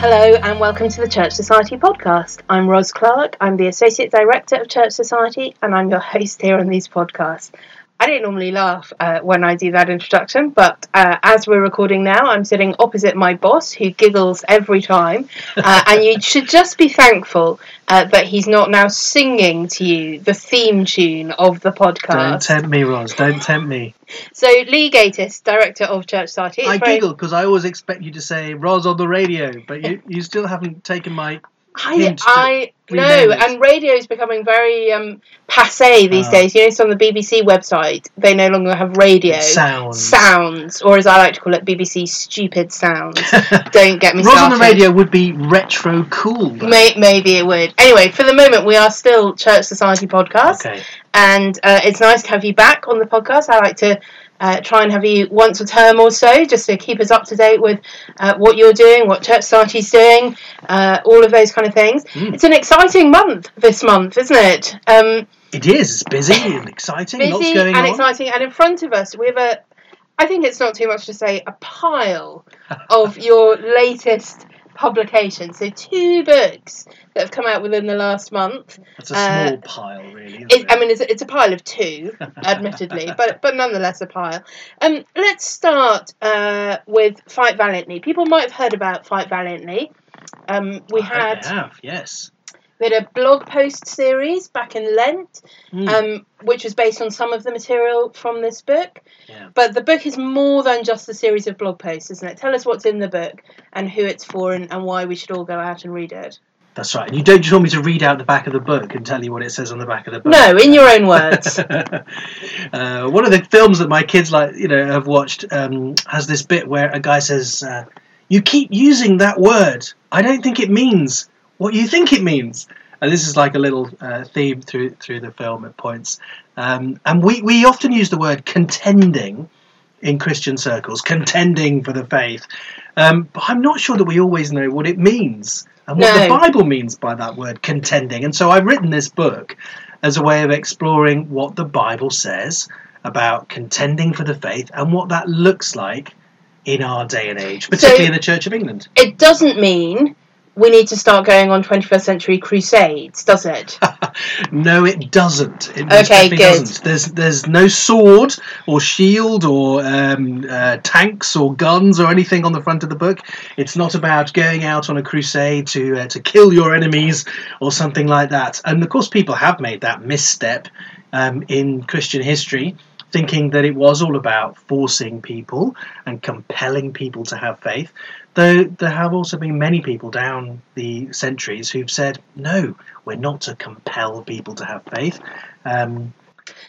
Hello and welcome to the Church Society podcast. I'm Ros Clark. I'm the Associate Director of Church Society and I'm your host here on these podcasts. I don't normally laugh uh, when I do that introduction, but uh, as we're recording now, I'm sitting opposite my boss who giggles every time. Uh, and you should just be thankful uh, that he's not now singing to you the theme tune of the podcast. Don't tempt me, Ros. Don't tempt me. So, Lee Gatiss, Director of Church Society. I very- giggle because I always expect you to say Ros on the radio, but you, you still haven't taken my. I, I no, and radio is becoming very um, passe these Ah. days. You know, it's on the BBC website. They no longer have radio. Sounds. Sounds, or as I like to call it, BBC stupid sounds. Don't get me Ros started. on the radio would be retro cool. May, maybe it would. Anyway, for the moment, we are still Church Society podcast, Okay. and uh, it's nice to have you back on the podcast. I like to uh, try and have you once a term or so, just to keep us up to date with uh, what you're doing, what Church Society's doing, uh, all of those kind of things. Mm. It's an exciting month this month, isn't it? Um, It is. It's busy and exciting. Lots busy and on. exciting, and in front of us we have a. I think it's not too much to say a pile of your latest publications. So two books that have come out within the last month. It's a uh, small pile, really. It, it? I mean, it's, it's a pile of two, admittedly, but but nonetheless a pile. Um, let's start uh, with Fight Valiantly. People might have heard about Fight Valiantly. Um, we I had have, yes. We had a blog post series back in Lent, Mm, um, which was based on some of the material from this book. Yeah. But the book is more than just a series of blog posts, isn't it? Tell us what's in the book and who it's for and, and why we should all go out and read it. That's right. And you don't just want me to read out the back of the book and tell you what it says on the back of the book. No, in your own words. uh, one of the films that my kids like, you know, have watched um, has this bit where a guy says, uh, "You keep using that word. I don't think it means what you think it means." And this is like a little uh, theme through through the film at points. Um, and we we often use the word contending in Christian circles, contending for the faith. Um, but I'm not sure that we always know what it means and what the Bible means by that word contending. And so I've written this book as a way of exploring what the Bible says about contending for the faith and what that looks like in our day and age, particularly in the Church of England. it doesn't mean we need to start going on 21st century crusades, does it? no, it doesn't. It Okay, good. doesn't. There's there's no sword or shield or um, uh, tanks or guns or anything on the front of the book. It's not about going out on a crusade to uh, to kill your enemies or something like that. And of course, people have made that misstep um, in Christian history. Thinking that it was all about forcing people and compelling people to have faith, though there have also been many people down the centuries who've said, no, we're not to compel people to have faith. Um,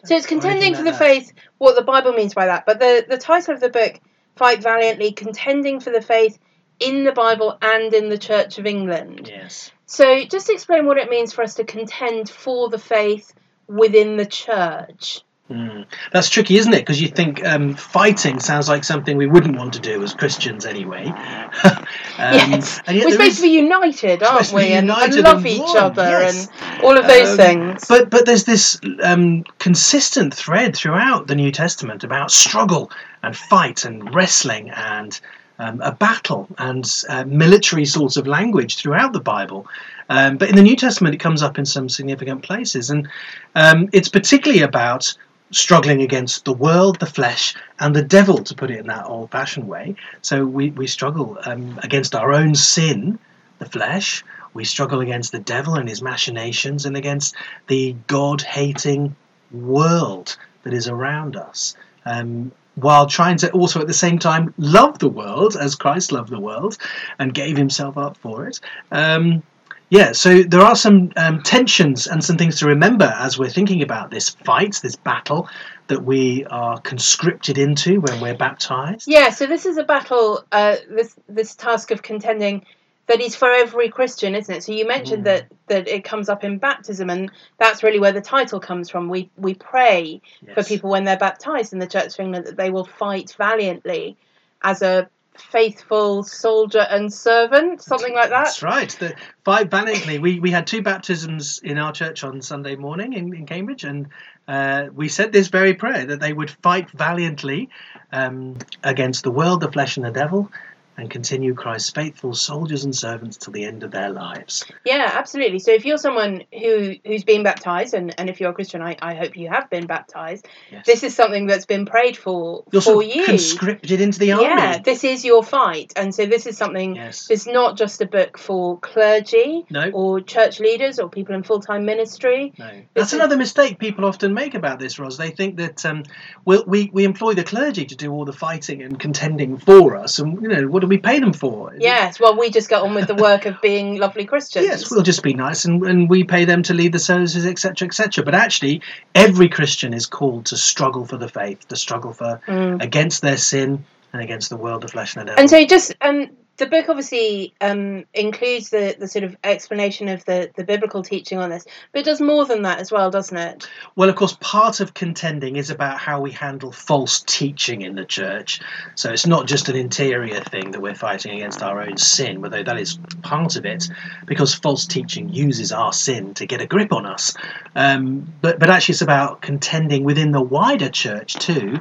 So it's contending for the faith, what the Bible means by that. But the, the title of the book, Fight Valiantly, contending for the faith in the Bible and in the Church of England. yes. So just explain what it means for us to contend for the faith within the church. Mm. That's tricky, isn't it? Because you think um, fighting sounds like something we wouldn't want to do as Christians anyway. um, yes. We're supposed is- to be united, aren't supposed to be we? And, and love and each other yes. and all of those Um, things. But but there's this um, consistent thread throughout the New Testament about struggle and fight and wrestling and um, a battle and uh, military sorts of language throughout the Bible. Um, but in the New Testament, it comes up in some significant places, and um, it's particularly about struggling against the world, the flesh, and the devil, to put it in that old-fashioned way. So we we struggle um, against our own sin, the flesh. We struggle against the devil and his machinations, and against the God-hating world that is around us. Um, while trying to also at the same time love the world as Christ loved the world and gave himself up for it. Um, yeah, so there are some um, tensions and some things to remember as we're thinking about this fight, this battle that we are conscripted into when we're baptized. Yeah, so this is a battle, uh, this this task of contending that is for every Christian, isn't it? So you mentioned Mm. that that it comes up in baptism, and that's really where the title comes from. We we pray for people when they're baptized in the Church of England that they will fight valiantly as a faithful soldier and servant, something like that. That's right. The valiantly. We we had two baptisms in our church on Sunday morning in, in Cambridge, and uh, we said this very prayer that they would fight valiantly um, against the world, the flesh, and the devil, and continue Christ's faithful soldiers and servants till the end of their lives. Yeah, absolutely. So if you're someone who who's been baptized, and, and if you're a Christian, I, I hope you have been baptized. Yes. This is something that's been prayed for You're for you. conscripted into the army. Yeah, this is your fight, and so this is something. Yes. It's not just a book for clergy No. or church leaders or people in full time ministry. No, that's is- another mistake people often make about this, Ros. They think that um, we'll, we we employ the clergy to do all the fighting and contending for us, and you know what do we pay them for? Yes, well, we just get on with the work of being lovely Christians. Yes, we'll just be nice, and, and we pay them to lead the services, etc., etc. But actually, every Christian is called to struggle for the faith, to struggle for Mm. against their sin and against the world, the flesh, and the devil. And so, just um, the book obviously um, includes the, the sort of explanation of the, the biblical teaching on this, but it does more than that as well, doesn't it? Well, of course, part of contending is about how we handle false teaching in the church. So it's not just an interior thing that we're fighting against our own sin, although that is part of it, because false teaching uses our sin to get a grip on us. Um, but, but actually, it's about contending within the wider church too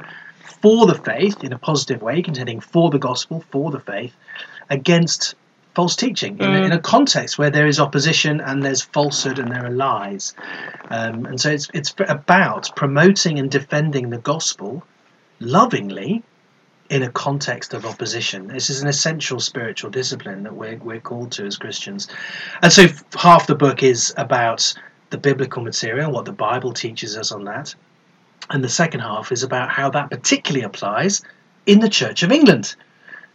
for the faith in a positive way, contending for the gospel, for the faith, against false teaching in, a, Mm. in a context where there is opposition and there's falsehood and there are lies. Um, and so it's it's about promoting and defending the gospel lovingly in a context of opposition. This is an essential spiritual discipline that we're we're called to as Christians. And so half the book is about the biblical material, what the Bible teaches us on that. And the second half is about how that particularly applies in the Church of England.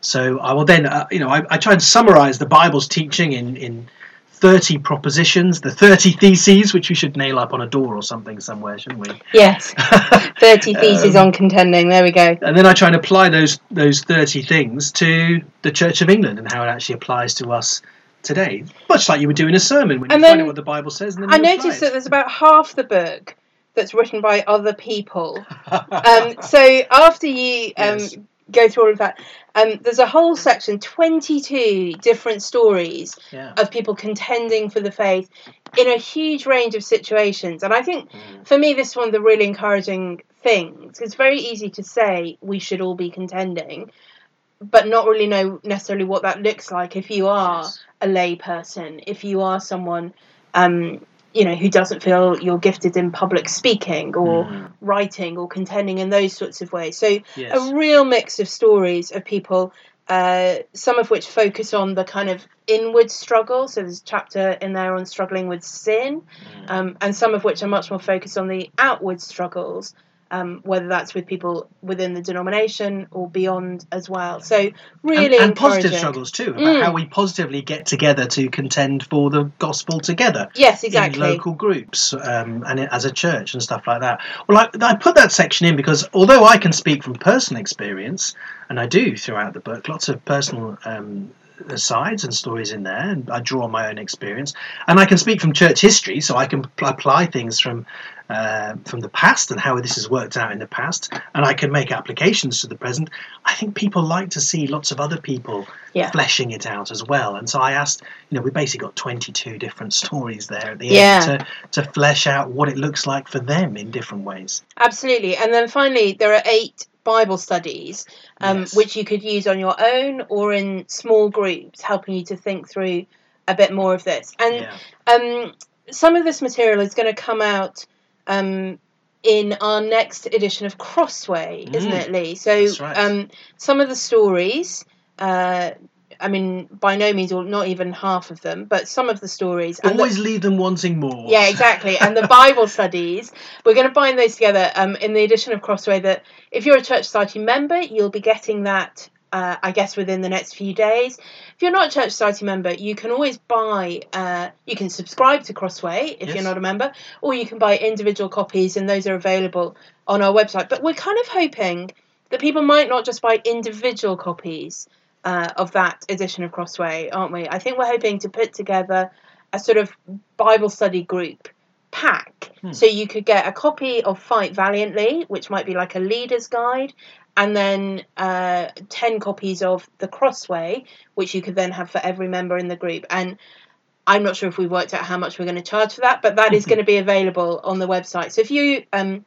So I will then, uh, you know, I, I try and summarize the Bible's teaching in, in 30 propositions, the 30 theses, which we should nail up on a door or something somewhere, shouldn't we? Yes. 30 theses Um, on contending. There we go. And then I try and apply those those 30 things to the Church of England and how it actually applies to us today. Much like you would do in a sermon when you And find out what the Bible says. And then I noticed that there's about half the book that's written by other people. Um, so after you um, Yes. Go through all of that, um, there's a whole section, 22 different stories yeah. of people contending for the faith in a huge range of situations. And I think Mm. for me, this is one of the really encouraging things. It's very easy to say we should all be contending, but not really know necessarily what that looks like if you are Yes. a lay person, if you are someone. Um, you know, who doesn't feel you're gifted in public speaking or Mm. writing or contending in those sorts of ways. So Yes. a real mix of stories of people, uh, some of which focus on the kind of inward struggle. So there's a chapter in there on struggling with sin, Mm. um, and some of which are much more focused on the outward struggles. Um, whether that's with people within the denomination or beyond as well. So really and, and positive struggles too, about Mm. how we positively get together to contend for the gospel together. Yes, in exactly. local groups um, and as a church and stuff like that. Well, I, I put that section in because although I can speak from personal experience, and I do throughout the book, lots of personal um, asides and stories in there, and I draw on my own experience, and I can speak from church history, so I can pl- apply things from. Uh, from the past and how this has worked out in the past, and I can make applications to the present. I think people like to see lots of other people Yeah. fleshing it out as well. And so I asked, you know, we basically got 22 different stories there at the Yeah. end to, to flesh out what it looks like for them in different ways. Absolutely. And then finally, there are eight Bible studies um, Yes. which you could use on your own or in small groups, helping you to think through a bit more of this. And Yeah. um, some of this material is going to come out um, in our next edition of Crossway, isn't Mm. it, Lee? So right. um, some of the stories. Uh, I mean, by no means, or not even half of them, but some of the stories. and the- Always leave them wanting more. yeah, exactly. And the Bible studies, we're going to bind those together um, in the edition of Crossway. That if you're a Church Society member, you'll be getting that, uh, I guess, within the next few days. If you're not a Church Society member, you can always buy, uh, you can subscribe to Crossway if Yes. you're not a member, or you can buy individual copies, and those are available on our website. But we're kind of hoping that people might not just buy individual copies uh, of that edition of Crossway, aren't we? I think we're hoping to put together a sort of Bible study group pack. Hmm. So you could get a copy of Fight Valiantly, which might be like a leader's guide, and then uh, 10 copies of The Crossway, which you could then have for every member in the group. And I'm not sure if we've worked out how much we're going to charge for that, but that is going to be available on the website. So if you um,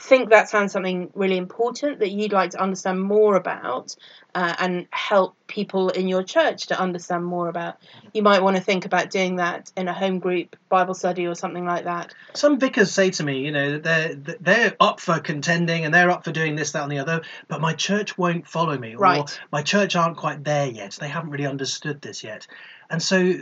think that sounds something really important that you'd like to understand more about uh, and help people in your church to understand more about, you might want to think about doing that in a home group Bible study or something like that. Some vicars say to me, you know, that they're they're up for contending and they're up for doing this, that, and the other, but my church won't follow me, or Right. my church aren't quite there yet. They haven't really understood this yet, and so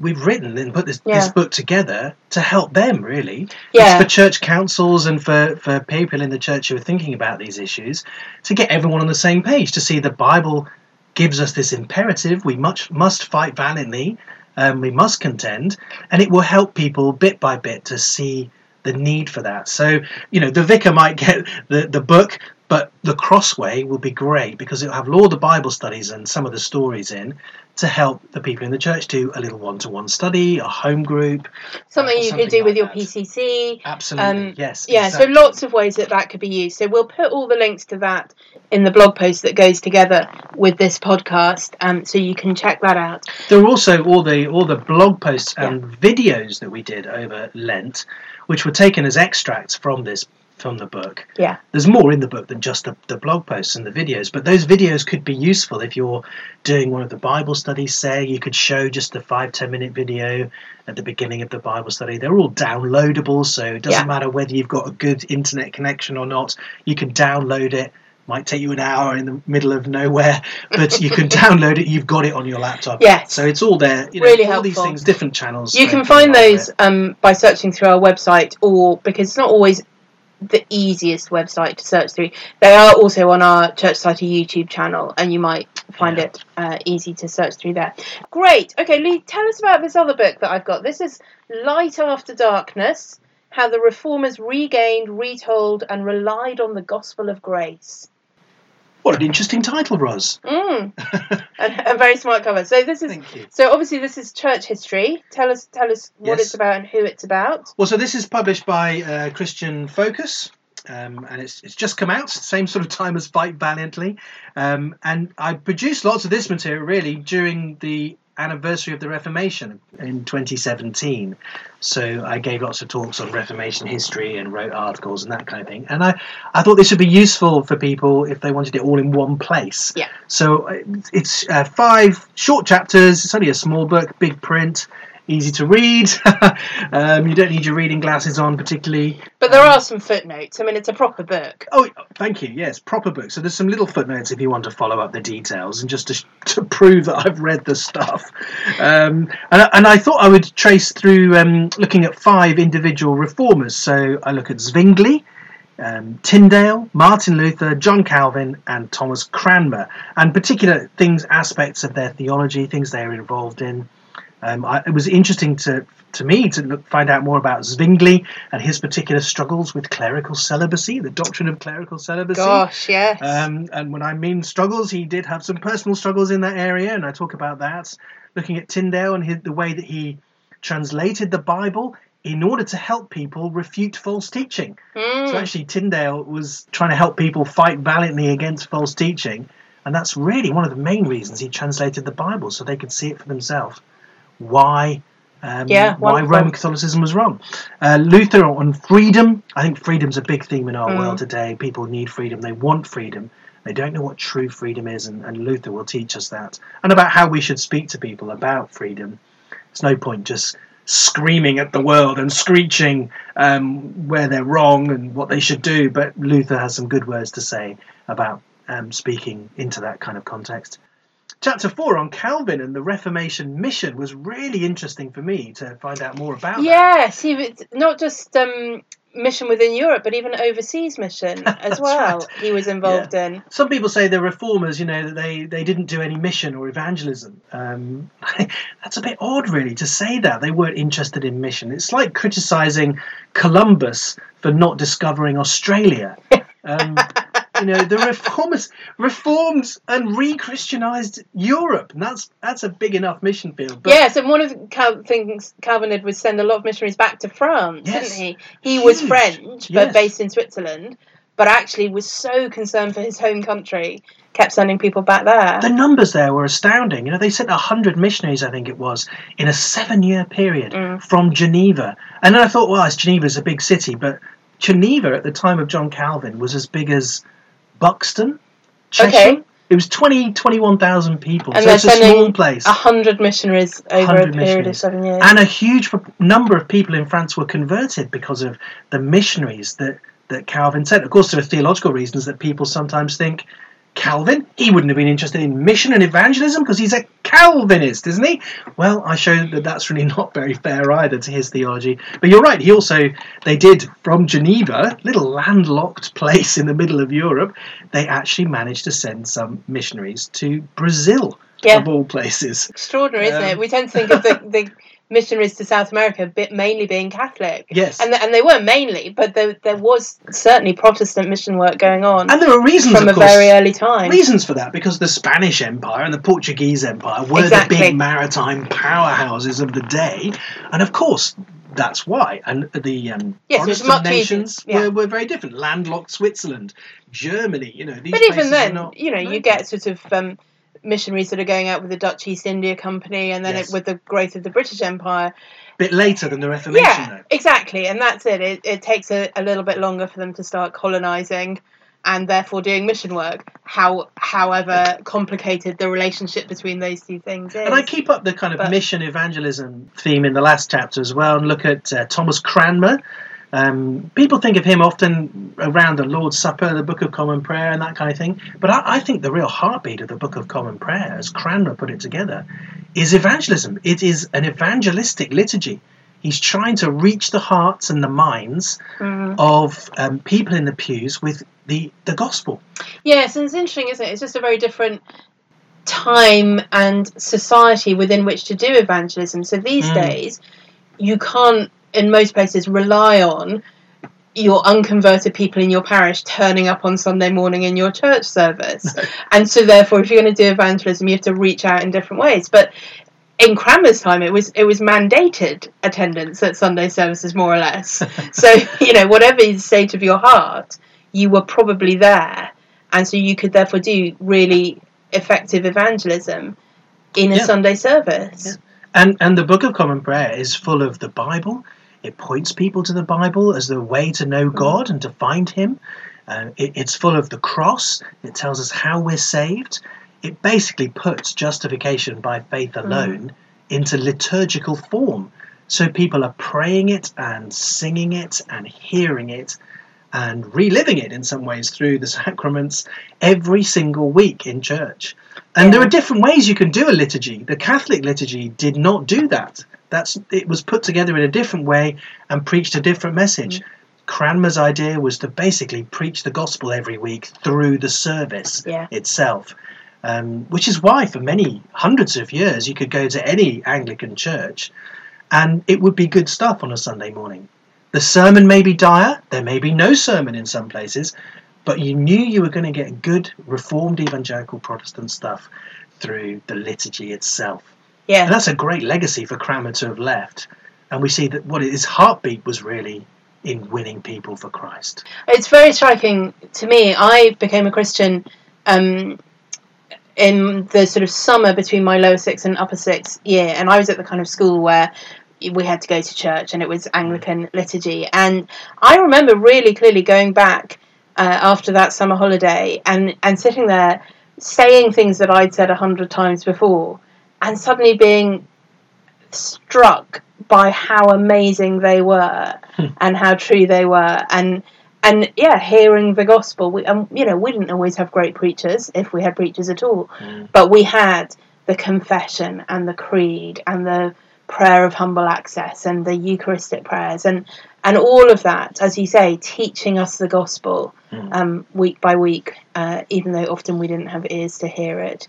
we've written and put this, this book together to help them. Really, Yeah. it's for church councils and for for people in the church who are thinking about these issues to get everyone on the same page to see the Bible gives us this imperative: we much must fight valiantly. Um, we must contend, and it will help people bit by bit to see the need for that. So, you know, the vicar might get the, the book, but the crossway will be great because it'll have all the Bible studies and some of the stories in to help the people in the church do a little one to one study, a home group. Something Uh, you something could do with your that. PCC. Absolutely, Um, yes. Yeah, exactly. so lots of ways that that could be used. So we'll put all the links to that in the blog post that goes together with this podcast, um, so you can check that out. There are also all the all the blog posts and videos that we did over Lent, which were taken as extracts from this from the book. Yeah. There's more in the book than just the, the blog posts and the videos, but those videos could be useful if you're doing one of the Bible studies. Say you could show just a five ten minute video at the beginning of the Bible study. They're all downloadable, so it doesn't Yeah. matter whether you've got a good internet connection or not. You can download it. Might take you an hour in the middle of nowhere, but you can download it. You've got it on your laptop. Yeah. So it's all there. You know, Really all these things, different channels. You can find those um, by searching through our website, or because it's not always the easiest website to search through. They are also on our Church Society YouTube channel, and you might find Yeah. it uh, easy to search through there. Great. Okay, Lee, tell us about this other book that I've got. This is Light After Darkness How the Reformers Regained, Retold, and Relied on the Gospel of Grace. What an interesting title, Ros. Mm. a, a very smart cover. So this is Thank you. so obviously this is church history. Tell us tell us what Yes. it's about and who it's about. Well, so this is published by uh, Christian Focus. Um, and it's, it's just come out, same sort of time as Fight Valiantly. Um, and I produced lots of this material really during the anniversary of the Reformation in 2017. So I gave lots of talks on Reformation history and wrote articles and that kind of thing. And I, I thought this would be useful for people if they wanted it all in one place. Yeah. So uh, it's uh, five short chapters. It's only a small book, big print, easy to read. um, you don't need your reading glasses on particularly. But there are some footnotes. I mean, it's a proper book. Oh, thank you. Yes, proper book. So there's some little footnotes if you want to follow up the details and just to, to prove that I've read the stuff. Um, and, I- and I thought I would trace through um, looking at five individual reformers. So I look at Zwingli, um, Tyndale, Martin Luther, John Calvin, and Thomas Cranmer, and particular things, aspects of their theology, things they were involved in. Um, I, it was interesting to to me to look, find out more about Zwingli and his particular struggles with clerical celibacy, the doctrine of clerical celibacy. Gosh, yes. Um, and when I mean struggles, he did have some personal struggles in that area, and I talk about that. Looking at Tyndale and his, the way that he translated the Bible in order to help people refute false teaching. Mm. So actually, Tyndale was trying to help people fight valiantly against false teaching, and that's really one of the main reasons he translated the Bible, so they could see it for themselves. Why? Um, Yeah, why. Roman Catholicism was wrong. Uh, Luther on freedom. I think freedom's a big theme in our Mm. world today. People need freedom. They want freedom. They don't know what true freedom is, and, and Luther will teach us that. And about how we should speak to people about freedom. It's no point just screaming at the world and screeching um, where they're wrong and what they should do. But Luther has some good words to say about um, speaking into that kind of context. Chapter four on Calvin and the Reformation mission was really interesting for me to find out more about. that. Yes, he was not just um, mission within Europe, but even overseas mission as well. right. He was involved in. Some people say the reformers, you know, that they, they didn't do any mission or evangelism. Um, that's a bit odd, really, to say that they weren't interested in mission. It's like criticizing Columbus for not discovering Australia. Um, you know, the reformers reformed and re-Christianized Europe, and that's that's a big enough mission field. But yes, and one of the Cal- things Calvin did was send a lot of missionaries back to France, Yes. didn't he? He was French, but Yes. based in Switzerland, but actually was so concerned for his home country, kept sending people back there. the numbers there were astounding. You know, they sent hundred missionaries, I think it was, in a seven-year period Mm. from Geneva. And then I thought, well, it's Geneva's a big city, but Geneva at the time of John Calvin was as big as Buxton, Cheshire. Okay. It was 20, 21,000 people. And so it's a small place. A hundred missionaries over a 100 period of seven years. And a huge number of people in France were converted because of the missionaries that, that Calvin sent. Of course, there are theological reasons that people sometimes think Calvin, he wouldn't have been interested in mission and evangelism because he's a Calvinist, isn't he? Well, I showed that that's really not very fair either to his theology. But you're right, he also, they did from Geneva, little landlocked place in the middle of Europe, they actually managed to send some missionaries to Brazil, Yeah. of all places. Extraordinary, isn't Um, it? We tend to think of the, the missionaries to South America mainly being Catholic. Yes. And, and they weren't mainly, but there, there was certainly Protestant mission work going on And there are reasons, from a course, very early time. reasons for that because the Spanish Empire and the Portuguese Empire were Exactly. the big maritime powerhouses of the day, and of course that's why. And the um, Yes, Protestant nations yeah. were, were very different. Landlocked Switzerland, Germany, you know, these But even then, not you know, you get sort of um, missionaries that are going out with the Dutch East India Company, and then Yes. it, with the growth of the British Empire. A bit later than the Reformation, yeah, though. exactly, and that's it. It, it takes a, a little bit longer for them to start colonizing, and therefore doing mission work. How, however complicated the relationship between those two things is. And I keep up the kind of But- mission evangelism theme in the last chapter as well, and look at uh, Thomas Cranmer. Um, people think of him often around the Lord's Supper, the Book of Common Prayer, and that kind of thing. But I, I think the real heartbeat of the Book of Common Prayer, as Cranmer put it together, is evangelism. It is an evangelistic liturgy. He's trying to reach the hearts and the minds Mhm. of um, people in the pews with the, the gospel. Yes, and it's interesting, isn't it? It's just a very different time and society within which to do evangelism. So these Mm. days, you can't, in most places, rely on your unconverted people in your parish turning up on Sunday morning in your church service. and so, therefore, if you're going to do evangelism, you have to reach out in different ways. But in Cranmer's time, it was it was mandated attendance at Sunday services, more or less. so you know, whatever is the state of your heart, you were probably there, and so you could therefore do really effective evangelism in a Yeah. Sunday service. And and the Book of Common Prayer is full of the Bible. It points people to the Bible as the way to know God and to find Him. Uh, it, it's full of the cross. It tells us how we're saved. It basically puts justification by faith alone into liturgical form. So people are praying it and singing it and hearing it and reliving it in some ways through the sacraments every single week in church. And there are different ways you can do a liturgy. The Catholic liturgy did not do that. That's it was put together in a different way and preached a different message. Cranmer's idea was to basically preach the gospel every week through the service Yeah. itself. Um, which is why, for many hundreds of years, you could go to any Anglican church and it would be good stuff on a Sunday morning. The sermon may be dire, there may be no sermon in some places, but you knew you were going to get good Reformed Evangelical Protestant stuff through the liturgy itself. Yeah. And that's a great legacy for Cranmer to have left. And we see that what his heartbeat was really in winning people for Christ. It's very striking to me. I became a Christian um, in the sort of summer between my lower sixth and upper sixth year, and I was at the kind of school where we had to go to church and it was Anglican liturgy. And I remember really clearly going back uh, after that summer holiday and, and sitting there saying things that I'd said a hundred times before, and suddenly being struck by how amazing they were Hmm. and how true they were and and yeah hearing the gospel we um, you know we didn't always have great preachers if we had preachers at all Mm. but we had the confession and the creed and the prayer of humble access and the eucharistic prayers and and all of that as you say teaching us the gospel Mm. um, week by week uh, even though often we didn't have ears to hear it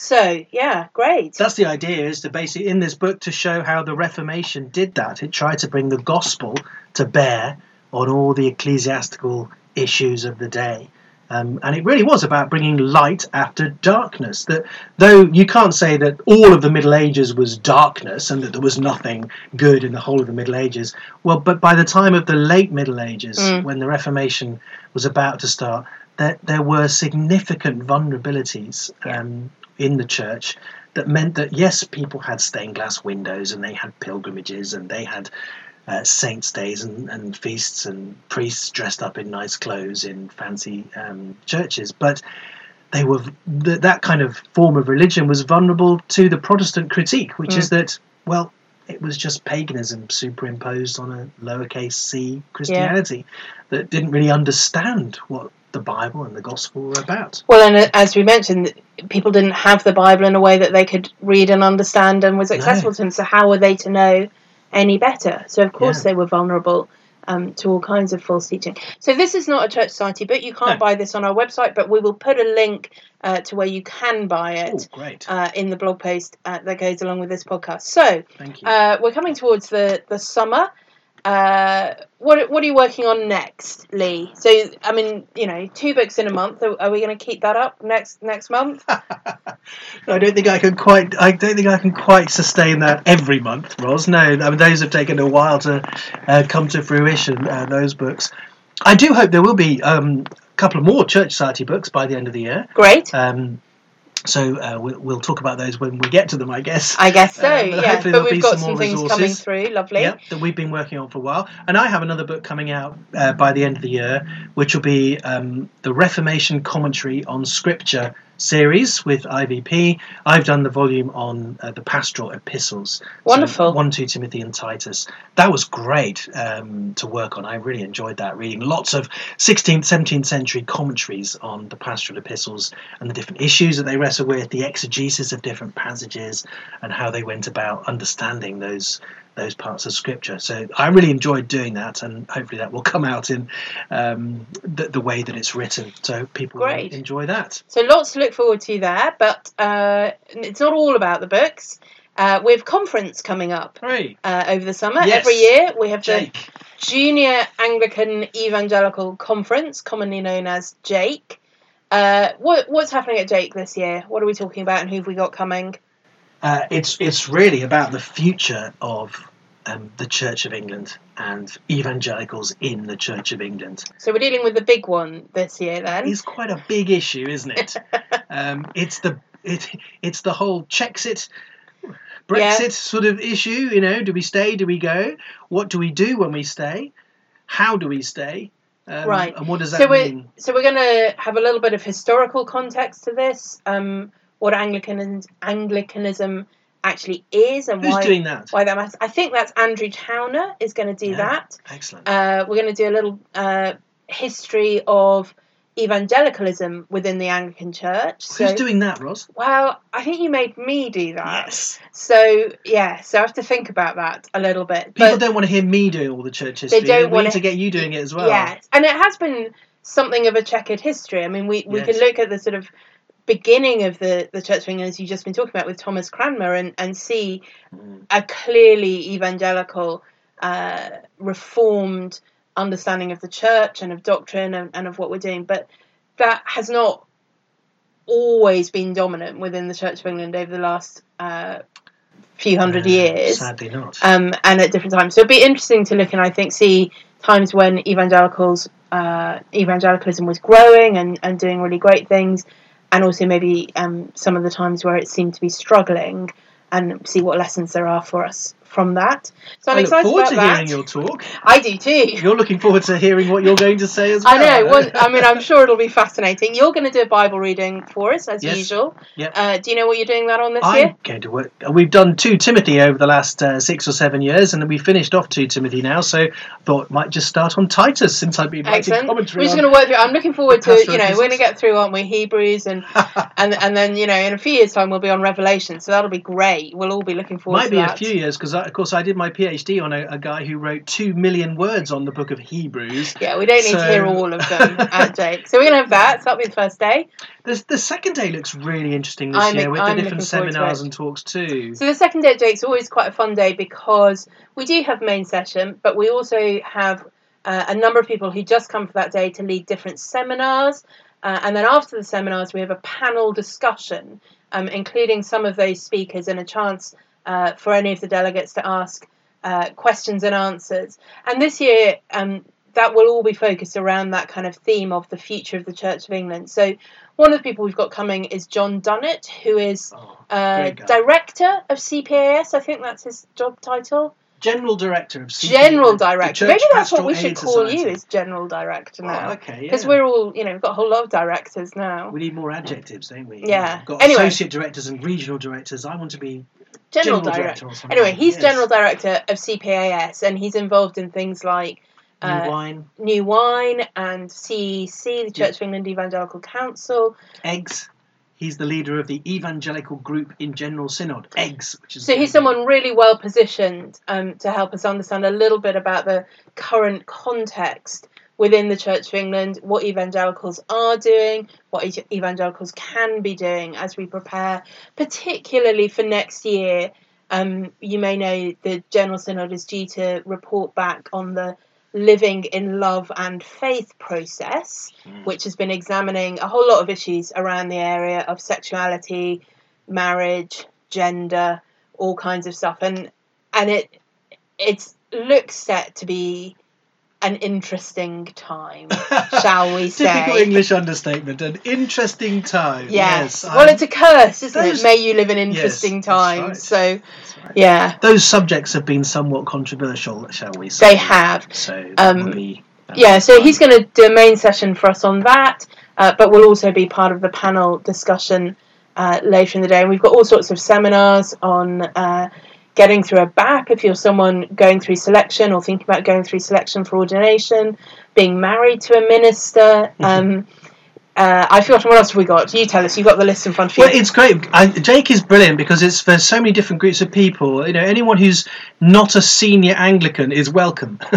so yeah great That's the idea, is to basically, in this book, to show how the Reformation did that. It tried to bring the gospel to bear on all the ecclesiastical issues of the day. Um, and it really was about bringing light after darkness. That though you can't say that all of the Middle Ages was darkness and that there was nothing good in the whole of the Middle Ages. Well, but by the time of the late Middle Ages, Mm. when the Reformation was about to start, there, there were significant vulnerabilities um, in the church that meant that yes, people had stained glass windows and they had pilgrimages and they had uh, saints' days and, and feasts and priests dressed up in nice clothes in fancy um, churches, but they were th- that kind of form of religion was vulnerable to the Protestant critique, which is that well, it was just paganism superimposed on a lowercase c Christianity that didn't really understand what the Bible and the gospel were about. Well, and uh, as we mentioned, people didn't have the Bible in a way that they could read and understand and was accessible No. to them. So how were they to know any better? So of course Yeah. they were vulnerable um, to all kinds of false teaching. So this is not a church society book. You can't No. buy this on our website, but we will put a link uh, to where you can buy Oh, it great! uh, in the blog post uh, that goes along with this podcast. So Thank you. uh, we're coming towards the the summer. Uh, what what are you working on next, Lee? So I mean, you know, two books in a month. Are, are we going to keep that up next next month? I don't think I can quite. I don't think I can quite sustain that every month, Ros. No, I mean those have taken a while to uh, come to fruition. Uh, those books. I do hope there will be um, a couple of more Church Society books by the end of the year. Great. Um, so uh, we'll, we'll talk about those when we get to them, I guess. I guess so. Uh, but yeah, hopefully but we've be got some some more things resources. coming through. Lovely. Yep, that we've been working on for a while. And I have another book coming out uh, by the end of the year, which will be um, the Reformation Commentary on Scripture series with IVP. I've done the volume on uh, the pastoral epistles. So 1, 2 Timothy and Titus. That was great um, to work on. I really enjoyed that, reading lots of 16th, 17th century commentaries on the pastoral epistles and the different issues that they wrestle with, the exegesis of different passages, and how they went about understanding those those parts of scripture. So I really enjoyed doing that, and hopefully that will come out in um, the, the way that it's written, so people Great. will enjoy that. So lots to look forward to there, but uh, it's not all about the books. Uh, we have conference coming up uh, over the summer. Yes. Every year we have the JAEC. Junior Anglican Evangelical Conference, commonly known as JAEC. Uh, what, what's happening at JAEC this year? What are we talking about, and who have we got coming? Uh, it's it's really about the future of um, the Church of England and evangelicals in the Church of England. So we're dealing with the big one this year, then. It's quite a big issue, isn't it? um, it's the it, it's the whole Chexit. Brexit Yeah. sort of issue, you know, do we stay, do we go? What do we do when we stay? How do we stay? Um, Right. And what does that So we're mean? so we're going to have a little bit of historical context to this. Um, what Anglican Anglicanism actually is, and Who's why doing that? why that matters. I think that's Andrew Towner is going to do Yeah. that. Excellent. Uh, we're going to do a little uh, history of evangelicalism within the Anglican Church. So, Who's doing that, Ros? well, I think you made me do that. Yes. So yeah, so I have to think about that a little bit. People But don't want to hear me doing all the church history. They don't wanna- to get you doing it as well. yes, and it has been something of a checkered history. I mean, we we can look at the sort of beginning of the the Church of England, as you've just been talking about with Thomas Cranmer, and and see Mm. a clearly evangelical, uh, reformed understanding of the church and of doctrine and, and of what we're doing. But that has not always been dominant within the Church of England over the last uh, few hundred Uh, years. Sadly not. Um, and at different times. So it'd be interesting to look and I think see times when evangelicals, uh, evangelicalism was growing and, and doing really great things, and also maybe um, some of the times where it seemed to be struggling, and see what lessons there are for us from that. So I'm I look excited forward about to that. hearing your talk. I do too. You're looking forward to hearing what you're going to say as well. I know. One, I mean, I'm sure it'll be fascinating. You're going to do a Bible reading for us, as Yes. usual. Yep. Uh, do you know what you're doing that on this year? I'm year? going to work. We've done two Timothy over the last uh, six or seven years, and we finished off two Timothy now. So I thought might just start on Titus since I've been writing Excellent. We're commentary. just going to work through. I'm looking forward to you know we're going to get through, aren't we? Hebrews and and and then you know in a few years' time we'll be on Revelation, so that'll be great. We'll all be looking forward Might to be that. a few years because, of course, I did my PhD on a, a guy who wrote two million words on the book of Hebrews. Yeah, we don't need to hear all of them at JAEC. So we're going to have that. So that'll be the first day. The, the second day looks really interesting this I'm- year with I'm the different looking forward to seminars and talks too. So the second day at JAEC's always quite a fun day because we do have main session, but we also have uh, a number of people who just come for that day to lead different seminars. Uh, and then after the seminars, we have a panel discussion, um, including some of those speakers and a chance uh, for any of the delegates to ask uh, questions and answers. And this year, um, that will all be focused around that kind of theme of the future of the Church of England. So one of the people we've got coming is John Dunnett, who is Oh, uh, director of CPAS. I think that's his job title. General Director of CPA, General Director. Maybe that's what we should Aid call you, Society. is General Director Oh, now. okay, Because yeah. we're all, you know, we've got a whole lot of directors now. We need more adjectives, don't we? Yeah. We've got Anyway. associate directors and regional directors. I want to be General, general, Director. director. Anyway, he's Yes. General Director of CPAS and he's involved in things like New uh, wine, New Wine and CEEC, the Church of England Evangelical Council. eggs. He's the leader of the evangelical group in General Synod, eggs. Which is So he's someone really well positioned um, to help us understand a little bit about the current context within the Church of England, what evangelicals are doing, what evangelicals can be doing as we prepare, particularly for next year. Um, you may know the General Synod is due to report back on the Living in Love and Faith process, Mm. which has been examining a whole lot of issues around the area of sexuality, marriage, gender, all kinds of stuff, and and it it looks set to be an interesting time, shall we say? Typical? English understatement. An interesting time. Yes. Yes. well, I'm- it's a curse, isn't Those- it? May you live in interesting that's times. right. So, right. yeah, Those subjects have been somewhat controversial, shall we say? they have. So Um, be. Yeah, so be he's going to do a main session for us on that, uh, but we'll also be part of the panel discussion uh, later in the day. And we've got all sorts of seminars on uh, getting through a BAP if you're someone going through selection or thinking about going through selection for ordination, being married to a minister. Um, uh, I forgot what else have we got. You tell us. You've got the list in front of you. Well, it's great. I, JAEC is brilliant because it's for so many different groups of people. You know, anyone who's not a senior Anglican is welcome.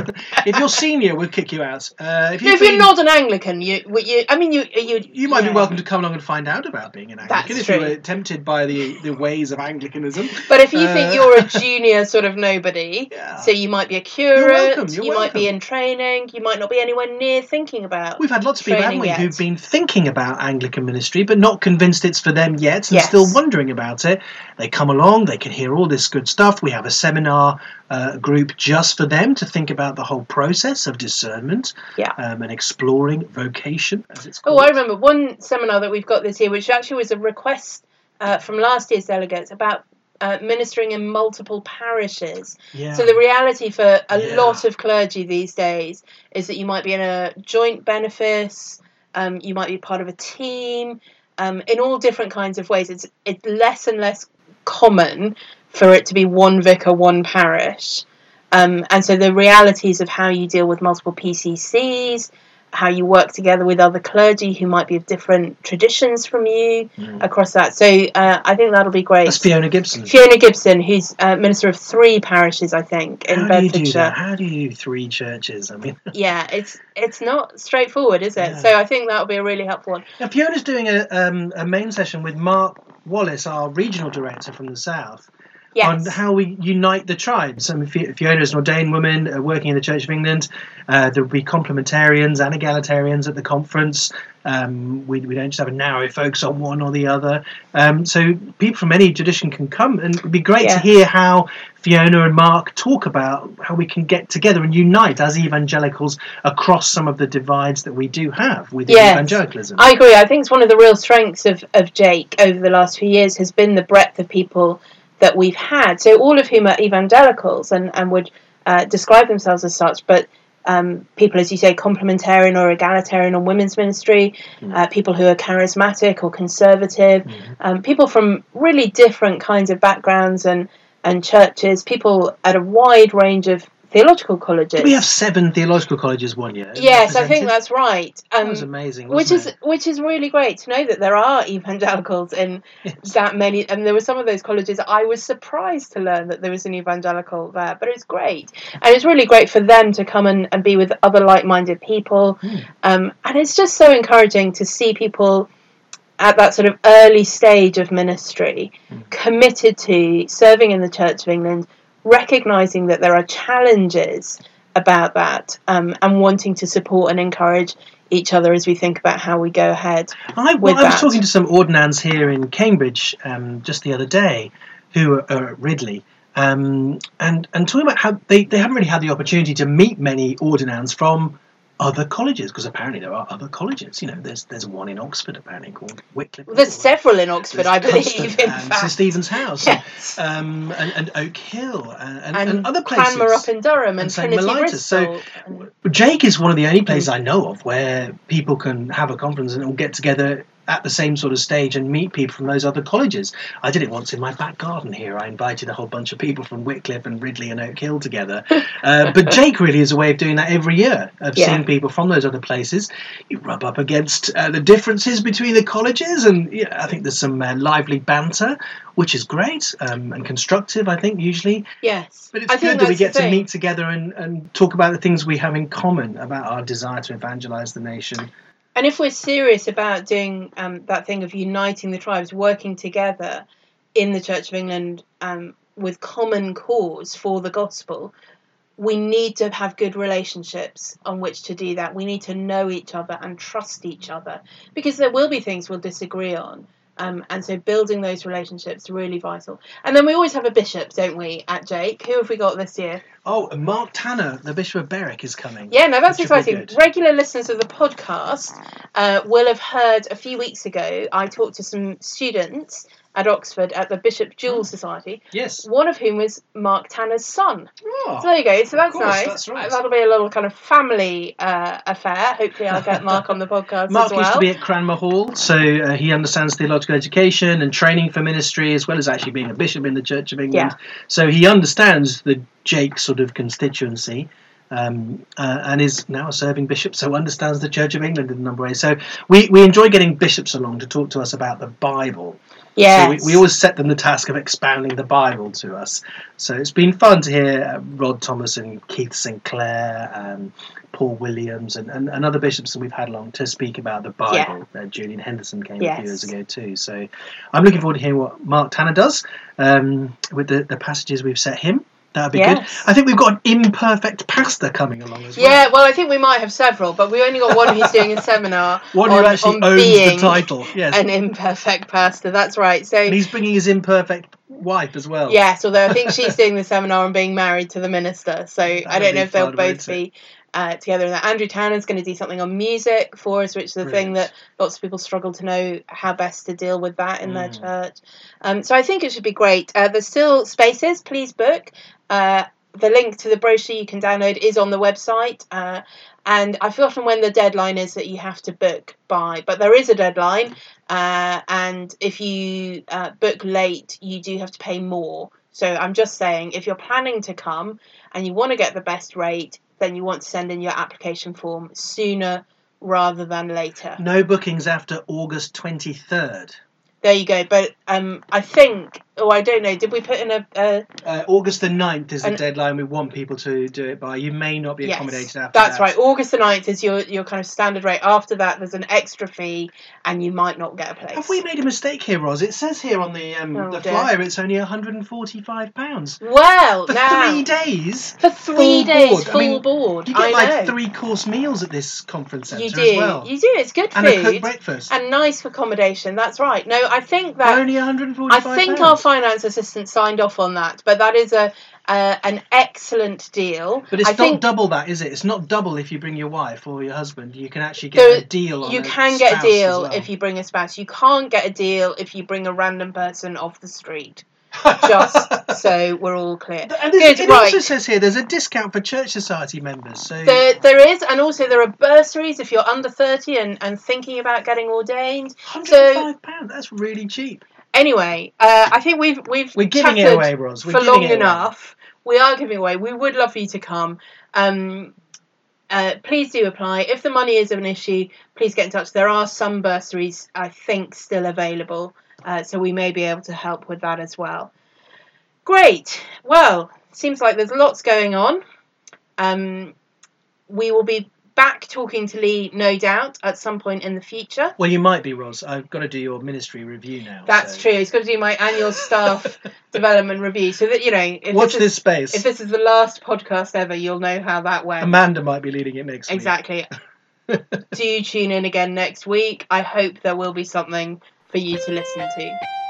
if you're senior, we'll kick you out. Uh, if, if you're not an Anglican, you, you I mean, you, you, you might yeah. be welcome to come along and find out about being an Anglican That's if true. you were tempted by the, the ways of Anglicanism. But if you think Uh, you're a junior sort of nobody, Yeah. so you might be a curate, welcome, you're you might be in training, you might not be anywhere near thinking about. We've had lots of people, haven't we, yet. who've been thinking about Anglican ministry but not convinced it's for them yet and Yes. still wondering about it. They come along, they can hear all this good stuff. We have a seminar uh, group just for them to think about the whole process of discernment Yeah. um, and exploring vocation, as it's Oh. I remember one seminar that we've got this year, which actually was a request uh, from last year's delegates about uh, ministering in multiple parishes. Yeah. So the reality for a Yeah. lot of clergy these days is that you might be in a joint benefice, um, you might be part of a team, um, in all different kinds of ways. It's it's less and less common for it to be one vicar, one parish. Um, and so the realities of how you deal with multiple PCCs, how you work together with other clergy who might be of different traditions from you Mm. across that. So uh, I think that'll be great. That's Fiona Gibson. Fiona Gibson, who's uh, minister of three parishes, I think, in How do you do Bedfordshire. that? How do you do three churches? I mean, Yeah, it's it's not straightforward, is it? Yeah. So I think that'll be a really helpful one. now Fiona's doing a, um, a main session with Mark Wallace, our regional director from the south. On how we unite the tribes. I mean, Fiona is an ordained woman uh, working in the Church of England. Uh, there will be complementarians and egalitarians at the conference. Um, we, we don't just have a narrow focus on one or the other. Um, so people from any tradition can come, and it would be great to hear how Fiona and Mark talk about how we can get together and unite as evangelicals across some of the divides that we do have within Yes. evangelicalism. I agree. I think it's one of the real strengths of, of JAEC over the last few years has been the breadth of people that we've had. So all of whom are evangelicals and, and would uh, describe themselves as such, but um, people, as you say, complementarian or egalitarian on women's ministry, Mm. uh, people who are charismatic or conservative, Mhm. um, people from really different kinds of backgrounds and, and churches, people at a wide range of theological colleges. We have seven theological colleges one year? yes, I think that's right. that Um, was amazing. which is it? which is really great to know that there are evangelicals in Yes. that many and there were some of those colleges I was surprised to learn that there was an evangelical there but it's great and it's really great for them to come and, and be with other like-minded people Hmm. um, and it's just so encouraging to see people at that sort of early stage of ministry Hmm. committed to serving in the Church of England recognizing that there are challenges about that um, and wanting to support and encourage each other as we think about how we go ahead. I, well, I was talking to some ordinands here in Cambridge um, just the other day who are, are at Ridley. Um, and, and talking about how they, they haven't really had the opportunity to meet many ordinands from other colleges because apparently there are other colleges. You know, there's there's one in Oxford apparently called Wycliffe. Well, there's several in Oxford, There's I believe. And St Stephen's House, Yes. um, and, and Oak Hill, and, and, and, and other places. Cranmer up in Durham and, and St. Trinity Bristol. So- JAEC is one of the only places I know of where people can have a conference and all get together at the same sort of stage and meet people from those other colleges. I did it once in my back garden here. I invited a whole bunch of people from Wycliffe and Ridley and Oak Hill together. Uh, but JAEC really is a way of doing that every year, of Yeah. seeing people from those other places. You rub up against uh, the differences between the colleges, and yeah, I think there's some uh, lively banter, which is great um, and constructive, I think, usually. yes, But it's I good that we get to meet together and, and talk about the things we have in common about our desire to evangelize the nation. And if we're serious about doing um, that thing of uniting the tribes, working together in the Church of England um, with common cause for the gospel, we need to have good relationships on which to do that. We need to know each other and trust each other because there will be things we'll disagree on. Um, and so building those relationships really vital. And then we always have a bishop, don't we, at JAEC? Who have we got this year? Oh, Mark Tanner, the Bishop of Berwick, is coming. Yeah, no, that's Which will be exciting. Regular listeners of the podcast uh, will have heard a few weeks ago I talked to some students at Oxford at the Bishop Jewel Society, Yes. one of whom was Mark Tanner's son. Oh, So there you go. So that's course, nice. that's right. That'll be a little kind of family uh, affair. Hopefully, I'll get Mark on the podcast Mark as well. used to be at Cranmer Hall, so uh, he understands theological education and training for ministry, as well as actually being a bishop in the Church of England. Yeah. So he understands the JAEC sort of constituency. Um, uh, and is now a serving bishop, so understands the Church of England in a number of ways. So we, we enjoy getting bishops along to talk to us about the Bible. Yes. So we, we always set them the task of expounding the Bible to us. So it's been fun to hear uh, Rod Thomas and Keith Sinclair and Paul Williams and, and, and other bishops that we've had along to speak about the Bible. Uh, Julian Henderson came a few years ago too. So I'm looking forward to hearing what Mark Tanner does um, with the, the passages we've set him. That would be good. I think we've got an imperfect pastor coming along as well. Yeah, well, I think we might have several, but we only got one who's doing a seminar One who on, actually on owns being the title. Yes. an imperfect pastor. That's right. So and he's bringing his imperfect wife as well. Yes, although I think she's doing the seminar on being married to the minister. So I would don't know if they'll both be uh, together in that. Andrew Tanner's going to do something on music for us, which is the thing that lots of people struggle to know how best to deal with that in their Mm. church. Um, so I think it should be great. Uh, there's still spaces. Please book. Uh, the link to the brochure you can download is on the website. Uh, and I've forgotten when the deadline is that you have to book by, but there is a deadline. Uh, and if you uh, book late, you do have to pay more. So I'm just saying, if you're planning to come and you want to get the best rate, then you want to send in your application form sooner rather than later. No bookings after August 23rd. There you go. But um, I think, oh, I don't know. Did we put in a? a Uh, August the 9th is the And- deadline we want people to do it by. You may not be yes, accommodated after that. that's that. right. August the 9th is your your kind of standard rate. After that, there's an extra fee, and you might not get a place. Have we made a mistake here, Ros? It says here on the um, Oh, the dear. flyer it's only £145. Well, For now three days? for three days, board. I full mean, board. You get I like know. three course meals at this conference centre you as well. You do. It's good and a cooked food breakfast. and nice accommodation. That's right. No, I think that only £145. I think our finance assistant signed off on that, but that is a uh, an excellent deal. But it's I not double that, is it? It's not double if you bring your wife or your husband. You can actually get a deal on you can get a deal well. if you bring a spouse. You can't get a deal if you bring a random person off the street. Just so we're all clear. And Good, it also says here there's a discount for church society members. So There, there is, and also there are bursaries if you're under 30 and, and thinking about getting ordained. £105, pound, that's really cheap. Anyway, uh, I think we've we've We're giving it away, Ros. We're for long it away. enough. We are giving away. We would love for you to come. Um, uh, please do apply. If the money is an issue, please get in touch. There are some bursaries, I think, still available, uh, so we may be able to help with that as well. Great. Well, seems like there's lots going on. Um, we will be back talking to Lee, no doubt, at some point in the future. Well, you might be, Ros. I've got to do your ministry review now. That's so- true. He's got to do my annual staff development review, so that you know. If Watch this, this is, space. If this is the last podcast ever, you'll know how that went. Amanda might be leading it next week. exactly. do tune in again next week. I hope there will be something for you to listen to.